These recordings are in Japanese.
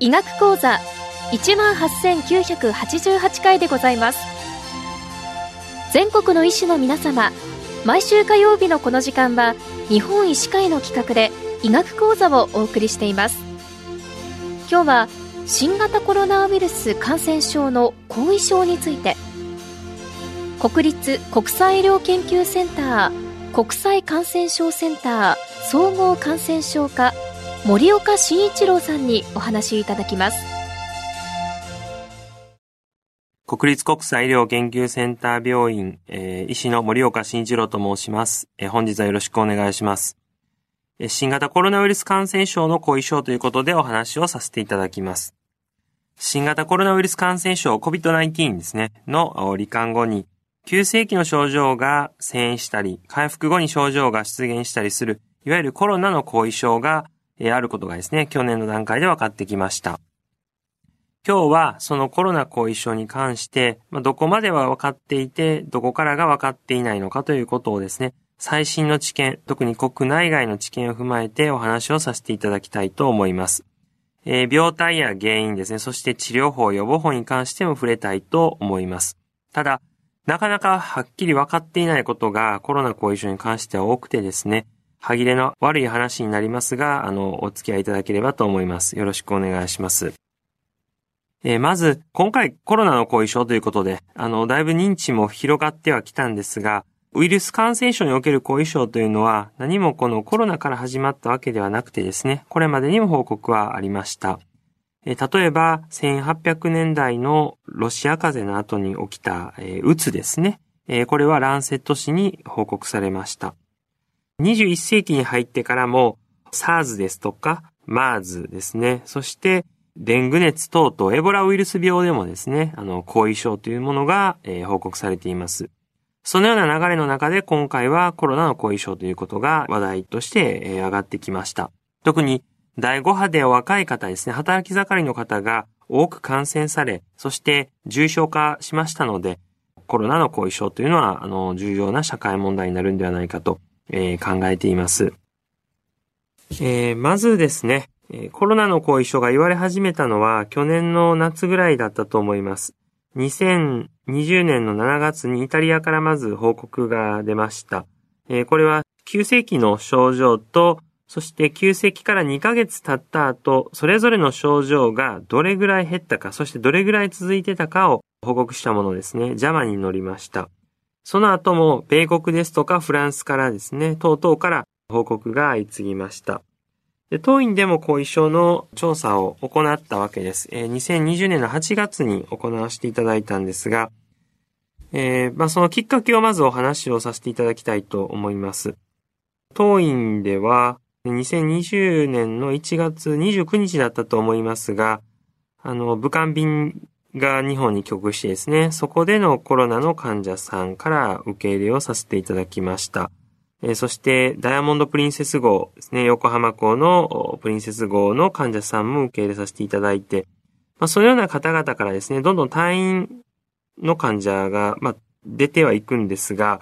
医学講座一万八千九百八十八回でございます。全国の医師の皆様毎週火曜日のこの時間は日本医師会の企画で医学講座をお送りしています。今日は新型コロナウイルス感染症の後遺症について国立国際医療研究センター国際感染症センター総合感染症科森岡慎一郎さんにお話いただきます。国立国際医療研究センター病院、えー、医師の森岡慎一郎と申します、えー、本日はよろしくお願いします、えー、新型コロナウイルス感染症の後遺症ということでお話をさせていただきます。新型コロナウイルス感染症 COVID-19 ですね、の罹患後に急性期の症状が遷移したり、回復後に症状が出現したりする、いわゆるコロナの後遺症がえあることがですね、去年の段階で分かってきました。今日はそのコロナ後遺症に関して、まあ、どこまでは分かっていて、どこからが分かっていないのかということをですね、最新の知見、特に国内外の知見を踏まえてお話をさせていただきたいと思います。えー、病態や原因ですね、そして治療法、予防法に関しても触れたいと思います。ただ、なかなかはっきり分かっていないことがコロナ後遺症に関しては多くてですね、歯切れの悪い話になりますが、あの、お付き合いいただければと思います。よろしくお願いします。えー、まず、今回コロナの後遺症ということで、あの、だいぶ認知も広がってはきたんですが、ウイルス感染症における後遺症というのは、何もこのコロナから始まったわけではなくてですね、これまでにも報告はありました。え、例えば、1800年代のロシア風邪の後に起きた、え、うつですね。え、これはランセット誌に報告されました。21世紀に入ってからも SARS ですとか MERS ですね。そしてデング熱等々エボラウイルス病でもですね、あの、後遺症というものが、えー、報告されています。そのような流れの中で今回はコロナの後遺症ということが話題として、えー、上がってきました。特に第5波で若い方ですね、働き盛りの方が多く感染され、そして重症化しましたので、コロナの後遺症というのは、あの、重要な社会問題になるんではないかとえー、考えています。えー、まずですね、コロナの後遺症が言われ始めたのは去年の夏ぐらいだったと思います。2020年の7月にイタリアからまず報告が出ました。これは急性期の症状と、そして急性期から2ヶ月経った後、それぞれの症状がどれぐらい減ったか、そしてどれぐらい続いてたかを報告したものですね。JAMA に乗りました。その後も米国ですとかフランスからですね、等々から報告が相次ぎました。で当院でも後遺症の調査を行ったわけです。えー、2020年の8月に行わせていただいたんですが、えー、まあ、そのきっかけをまずお話をさせていただきたいと思います。当院では、2020年の1月29日だったと思いますが、あの、武漢便が日本に帰国してですね、そこでのコロナの患者さんから受け入れをさせていただきました。え、そして、ダイヤモンドプリンセス号ですね、横浜港のプリンセス号の患者さんも受け入れさせていただいて、まあ、そのような方々からですね、どんどん退院の患者が、まあ、出てはいくんですが、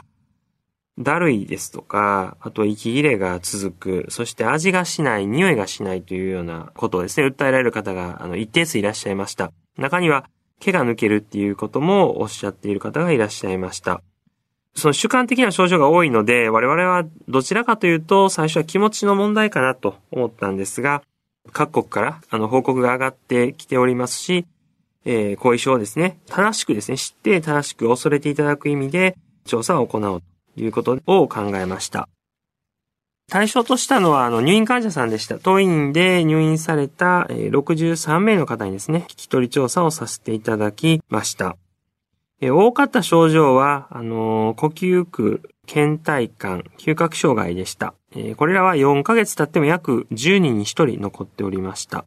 だるいですとか、あと息切れが続く、そして味がしない、匂いがしないというようなことをですね、訴えられる方があの一定数いらっしゃいました。中には、毛が抜けるっていうこともおっしゃっている方がいらっしゃいました。その主観的な症状が多いので、我々はどちらかというと、最初は気持ちの問題かなと思ったんですが、各国からあの報告が上がってきておりますし、えー、後遺症をですね、正しくですね、知って正しく恐れていただく意味で調査を行おうということを考えました。対象としたのは、あの、入院患者さんでした。当院で入院された63名の方にですね、聞き取り調査をさせていただきました。多かった症状は、あの、呼吸区、倦怠感、嗅覚障害でした。これらは4ヶ月経っても約10人に1人残っておりました。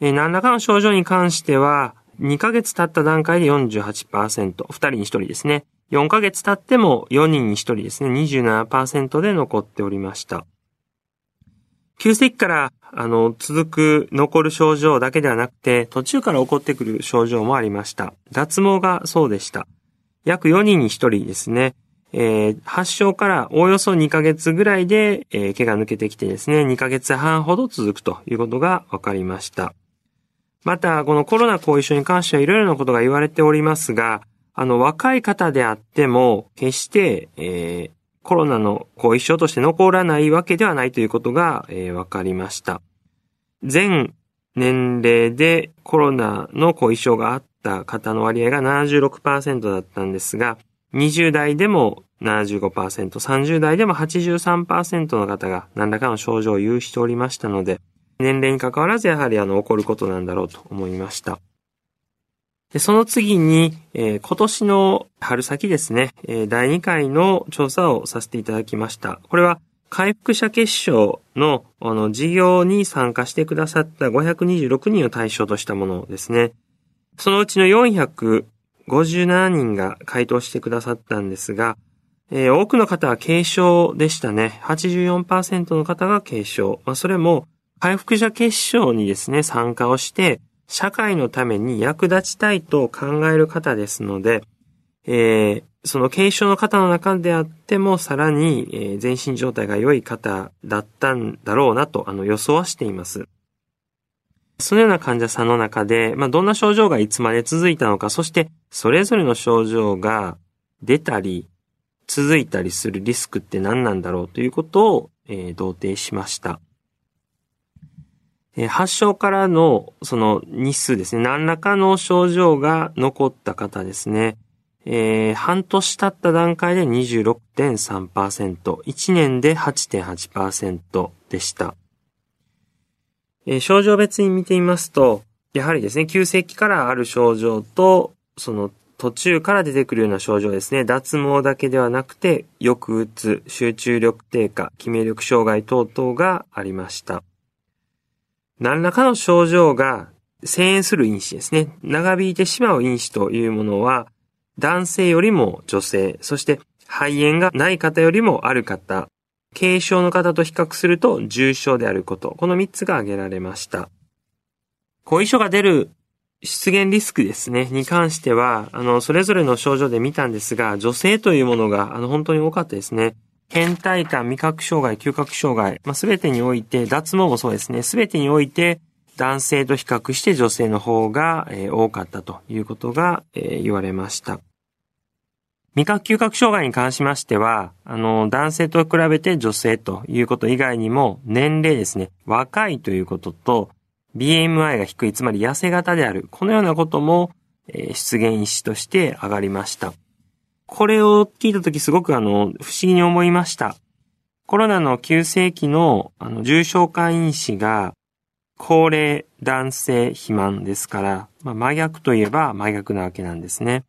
何らかの症状に関しては、2ヶ月経った段階で48%、2人に1人ですね。4ヶ月経っても4人に1人ですね、27%で残っておりました。急性期から、あの、続く、残る症状だけではなくて、途中から起こってくる症状もありました。脱毛がそうでした。約4人に1人ですね。えー、発症からおおよそ2ヶ月ぐらいで、えー、毛が抜けてきてですね、2ヶ月半ほど続くということが分かりました。また、このコロナ後遺症に関してはいろいろなことが言われておりますが、あの、若い方であっても、決して、えー、コロナの後遺症として残らないわけではないということが、えー、分かりました。全年齢でコロナの後遺症があった方の割合が76%だったんですが、20代でも75%、30代でも83%の方が何らかの症状を有しておりましたので、年齢に関わらずやはりあの起こることなんだろうと思いました。でその次に、えー、今年の春先ですね、えー、第2回の調査をさせていただきました。これは、回復者結晶のあの事業に参加してくださった526人を対象としたものですね。そのうちの457人が回答してくださったんですが、えー、多くの方は軽症でしたね。84%の方が軽症。まあ、それも回復者結晶にですね、参加をして、社会のために役立ちたいと考える方ですので、えー、その軽症の方の中であっても、さらに、えー、全身状態が良い方だったんだろうなと、あの、予想はしています。そのような患者さんの中で、まあ、どんな症状がいつまで続いたのか、そして、それぞれの症状が出たり、続いたりするリスクって何なんだろうということを、えー、同定しました。え発症からのその日数ですね、何らかの症状が残った方ですね、えー、半年経った段階で26.3%、1年で8.8%でした。えー、症状別に見てみますと、やはりですね、急性期からある症状と、その途中から出てくるような症状ですね、脱毛だけではなくて、抑うつ、集中力低下、記名力障害等々がありました。何らかの症状が遷延する因子ですね。長引いてしまう因子というものは、男性よりも女性、そして肺炎がない方よりもある方、軽症の方と比較すると重症であること、この3つが挙げられました。後遺症が出る出現リスクですね、に関しては、あの、それぞれの症状で見たんですが、女性というものが、あの、本当に多かったですね。倦怠感、味覚障害、嗅覚障害、まあ、全てにおいて、脱毛もそうですね、全てにおいて、男性と比較して女性の方が、え、多かったということが、え、言われました。味覚嗅覚障害に関しましては、あの、男性と比べて女性ということ以外にも、年齢ですね、若いということと、BMI が低い、つまり痩せ型である、このようなことも、え、出現因子として上がりました。これを聞いたときすごくあの、不思議に思いました。コロナの急性期のあの重症化因子が高齢男性肥満ですから、まあ、真逆といえば真逆なわけなんですね。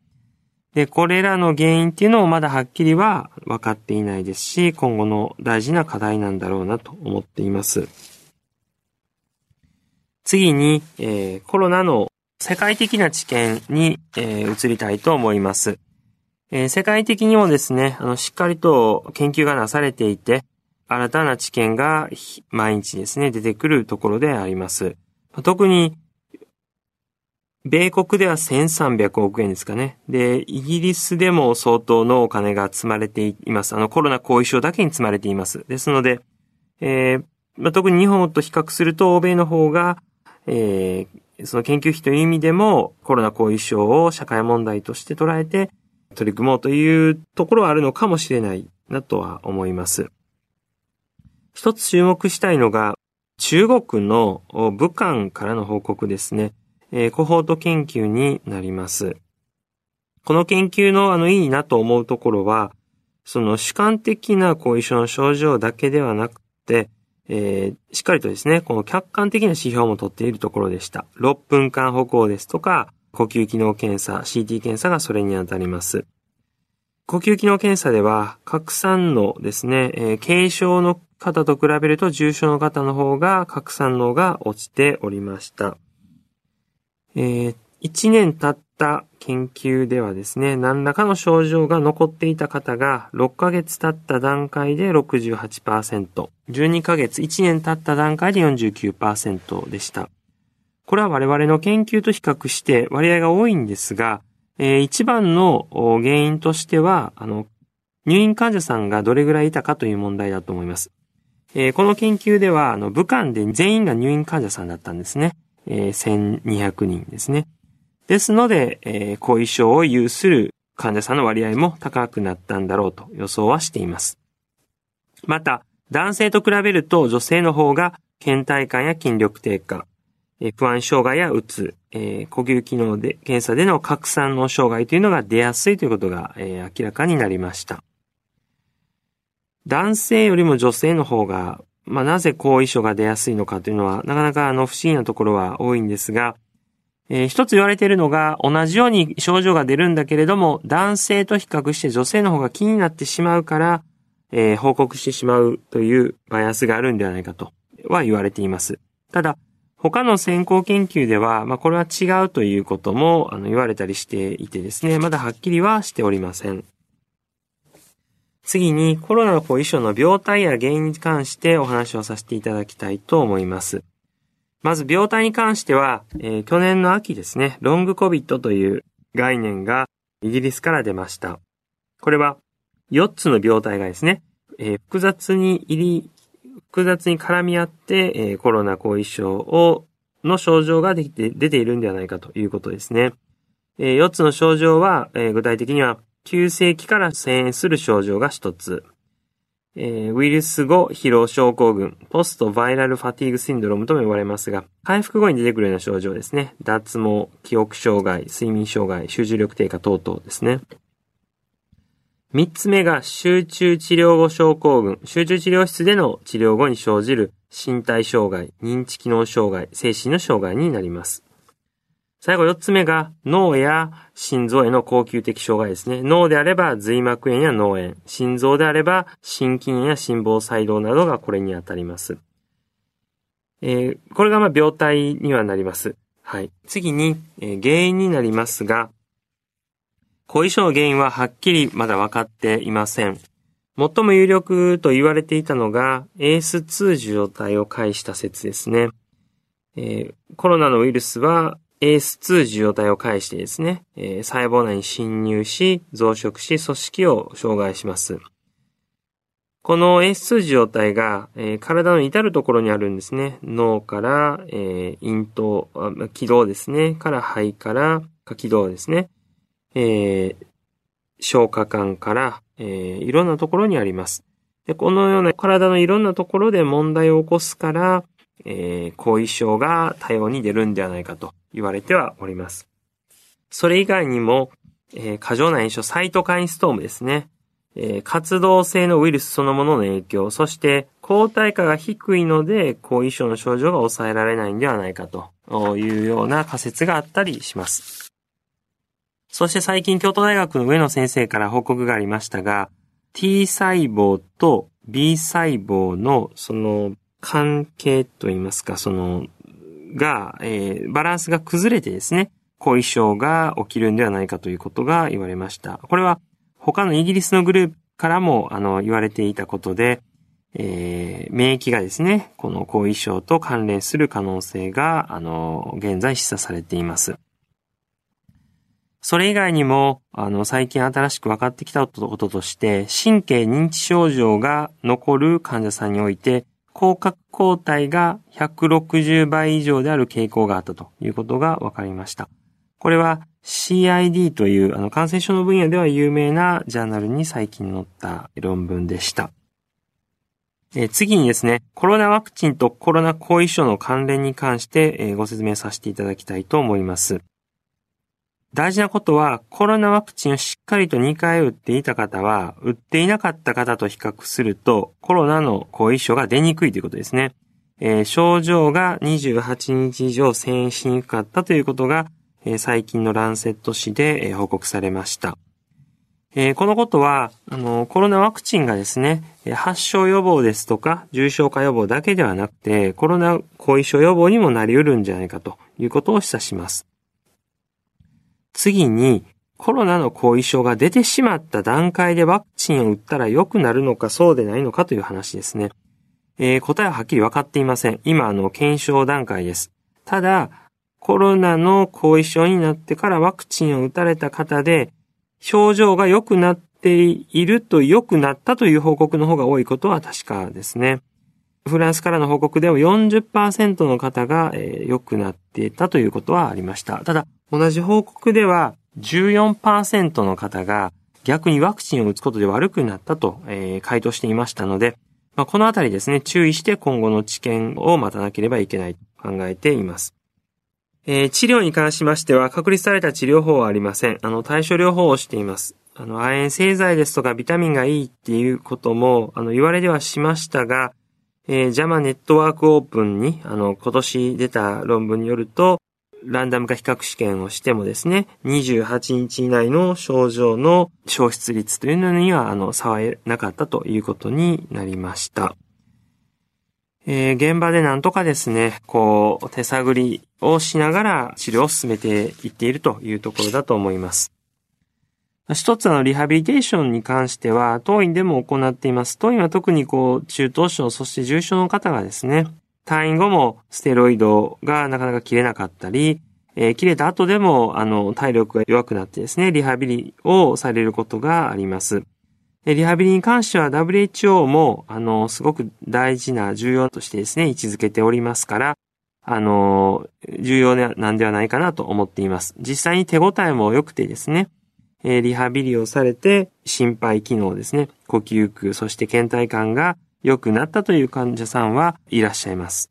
で、これらの原因っていうのもまだはっきりは分かっていないですし、今後の大事な課題なんだろうなと思っています。次に、えー、コロナの世界的な知見に、えー、移りたいと思います。えー、世界的にもですね、あの、しっかりと研究がなされていて、新たな知見が毎日ですね、出てくるところであります。特に、米国では1300億円ですかね。で、イギリスでも相当のお金が積まれています。あの、コロナ後遺症だけに積まれています。ですので、えーまあ、特に日本と比較すると欧米の方が、えー、その研究費という意味でもコロナ後遺症を社会問題として捉えて、取り組もうというところはあるのかもしれないなとは思います。一つ注目したいのが、中国の武漢からの報告ですね。えー、コホート研究になります。この研究のあのいいなと思うところは、その主観的な後遺症の症状だけではなくて、えー、しっかりとですね、この客観的な指標も取っているところでした。6分間歩行ですとか、呼吸機能検査、CT 検査がそれにあたります。呼吸機能検査では、拡散のですね、えー、軽症の方と比べると重症の方の方が拡散能が落ちておりました。えー、1年経った研究ではですね、何らかの症状が残っていた方が6ヶ月経った段階で68%、12ヶ月1年経った段階で49%でした。これは我々の研究と比較して割合が多いんですが、えー、一番の原因としては、あの、入院患者さんがどれぐらいいたかという問題だと思います。えー、この研究では、あの、武漢で全員が入院患者さんだったんですね。えー、1200人ですね。ですので、えー、後遺症を有する患者さんの割合も高くなったんだろうと予想はしています。また、男性と比べると女性の方が倦怠感や筋力低下、え、不安障害やうつ、え、呼吸機能で検査での拡散の障害というのが出やすいということが、え、明らかになりました。男性よりも女性の方が、まあ、なぜ後遺症が出やすいのかというのは、なかなかあの不思議なところは多いんですが、えー、一つ言われているのが、同じように症状が出るんだけれども、男性と比較して女性の方が気になってしまうから、えー、報告してしまうというバイアスがあるんではないかとは言われています。ただ、他の先行研究では、まあ、これは違うということもあの言われたりしていてですね、まだはっきりはしておりません。次に、コロナの後遺症の病態や原因に関してお話をさせていただきたいと思います。まず病態に関しては、えー、去年の秋ですね、ロングコビットという概念がイギリスから出ました。これは4つの病態がですね、えー、複雑に入り、複雑に絡み合って、えー、コロナ後遺症を、の症状ができて、出ているんではないかということですね。えー、4つの症状は、えー、具体的には、急性期から遷延する症状が1つ。えー、ウイルス後疲労症候群、ポストバイラルファティーグシンドロームとも呼ばれますが、回復後に出てくるような症状ですね。脱毛、記憶障害、睡眠障害、集中力低下等々ですね。三つ目が集中治療後症候群、集中治療室での治療後に生じる身体障害、認知機能障害、精神の障害になります。最後四つ目が脳や心臓への恒久的障害ですね。脳であれば髄膜炎や脳炎、心臓であれば心筋炎や心房細動などがこれにあたります。えー、これがまあ病態にはなります。はい。次に、えー、原因になりますが、後遺症の原因ははっきりまだ分かっていません。最も有力と言われていたのが AS2 受容体を介した説ですね。えー、コロナのウイルスは AS2 受容体を介してですね、えー、細胞内に侵入し、増殖し、組織を障害します。この AS2 受容体が、えー、体の至るところにあるんですね。脳から、えー、咽頭、気道ですね。から肺から気道ですね。えー、消化管から、えー、いろんなところにあります。で、このような体のいろんなところで問題を起こすから、えー、後遺症が多様に出るんではないかと言われてはおります。それ以外にも、えー、過剰な炎症、サイトカインストームですね。えー、活動性のウイルスそのものの影響、そして抗体価が低いので後遺症の症状が抑えられないんではないかというような仮説があったりします。そして最近京都大学の上野先生から報告がありましたが、T 細胞と B 細胞のその関係といいますか、その、が、えー、バランスが崩れてですね、後遺症が起きるんではないかということが言われました。これは他のイギリスのグループからも、あの、言われていたことで、えー、免疫がですね、この後遺症と関連する可能性が、あの、現在示唆されています。それ以外にも、あの、最近新しく分かってきたこととして、神経認知症状が残る患者さんにおいて、広角抗体が160倍以上である傾向があったということが分かりました。これは CID というあの感染症の分野では有名なジャーナルに最近載った論文でした。え次にですね、コロナワクチンとコロナ後遺症の関連に関して、えご説明させていただきたいと思います。大事なことは、コロナワクチンをしっかりと2回打っていた方は、打っていなかった方と比較すると、コロナの後遺症が出にくいということですね。えー、症状が28日以上遷延しにくかったということが、えー、最近のランセット誌で、えー、報告されました。えこのことは、あの、コロナワクチンがですね、発症予防ですとか、重症化予防だけではなくて、コロナ後遺症予防にもなり得るんじゃないかということを示唆します。次に、コロナの後遺症が出てしまった段階でワクチンを打ったら良くなるのかそうでないのかという話ですね。えー、答えははっきり分かっていません。今、あの、検証段階です。ただ、コロナの後遺症になってからワクチンを打たれた方で、症状が良くなっていると良くなったという報告の方が多いことは確かですね。フランスからの報告では40%の方が、え、良くなっていたということはありました。ただ、同じ報告では14%の方が逆にワクチンを打つことで悪くなったと、え、回答していましたので、まあ、このあたりですね、注意して今後の知見を待たなければいけないと考えています。えー、治療に関しましては確立された治療法はありません。あの、対処療法をしています。あの、亜鉛製剤ですとかビタミンがいいっていうことも、あの、言われではしましたが、えー、ジャマネットワークオープンに、あの、今年出た論文によると、ランダム化比較試験をしてもですね、28日以内の症状の消失率というのには、あの、差はなかったということになりました。えー、現場でなんとかですね、こう、手探りをしながら治療を進めていっているというところだと思います。一つのリハビリテーションに関しては、当院でも行っています。当院は特にこう、中等症、そして重症の方がですね、退院後もステロイドがなかなか切れなかったり、えー、切れた後でも、あの、体力が弱くなってですね、リハビリをされることがあります。リハビリに関しては WHO も、あの、すごく大事な重要としてですね、位置づけておりますから、あの、重要なんではないかなと思っています。実際に手応えも良くてですね、えリハビリをされて、心肺機能ですね、呼吸区、そして倦怠感が良くなったという患者さんはいらっしゃいます。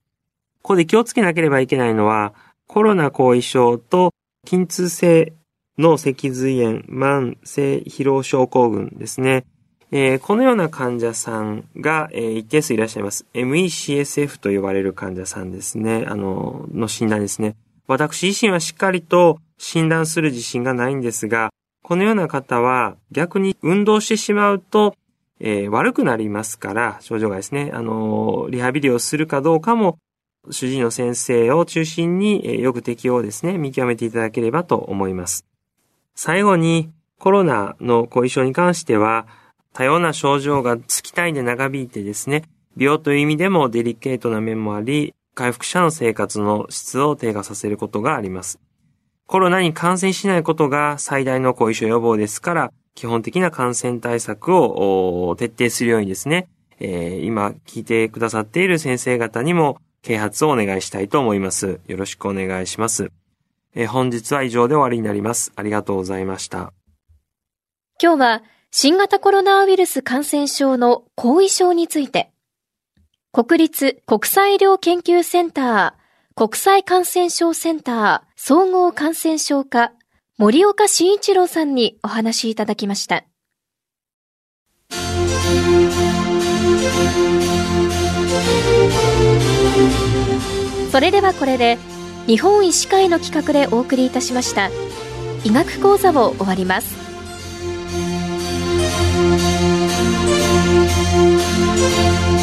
ここで気をつけなければいけないのは、コロナ後遺症と筋痛性脳脊髄炎、慢性疲労症候群ですね。えー、このような患者さんが、えー、一定数いらっしゃいます。MECSF と呼ばれる患者さんですね。あの、の診断ですね。私自身はしっかりと診断する自信がないんですが、このような方は逆に運動してしまうと、えー、悪くなりますから、症状がですね、あの、リハビリをするかどうかも、主治医の先生を中心に、えー、よく適用ですね、見極めていただければと思います。最後に、コロナの後遺症に関しては、多様な症状が月単位で長引いてですね、病という意味でもデリケートな面もあり、回復者の生活の質を低下させることがあります。コロナに感染しないことが最大の後遺症予防ですから、基本的な感染対策を徹底するようにですね、えー、今聞いてくださっている先生方にも啓発をお願いしたいと思います。よろしくお願いします。えー、本日は以上で終わりになります。ありがとうございました。今日は新型コロナウイルス感染症の後遺症について、国立国際医療研究センター国際感染症センター総合感染症科森岡慎一郎さんにお話いただきました。それではこれで日本医師会の企画でお送りいたしました医学講座を終わります。Thank you.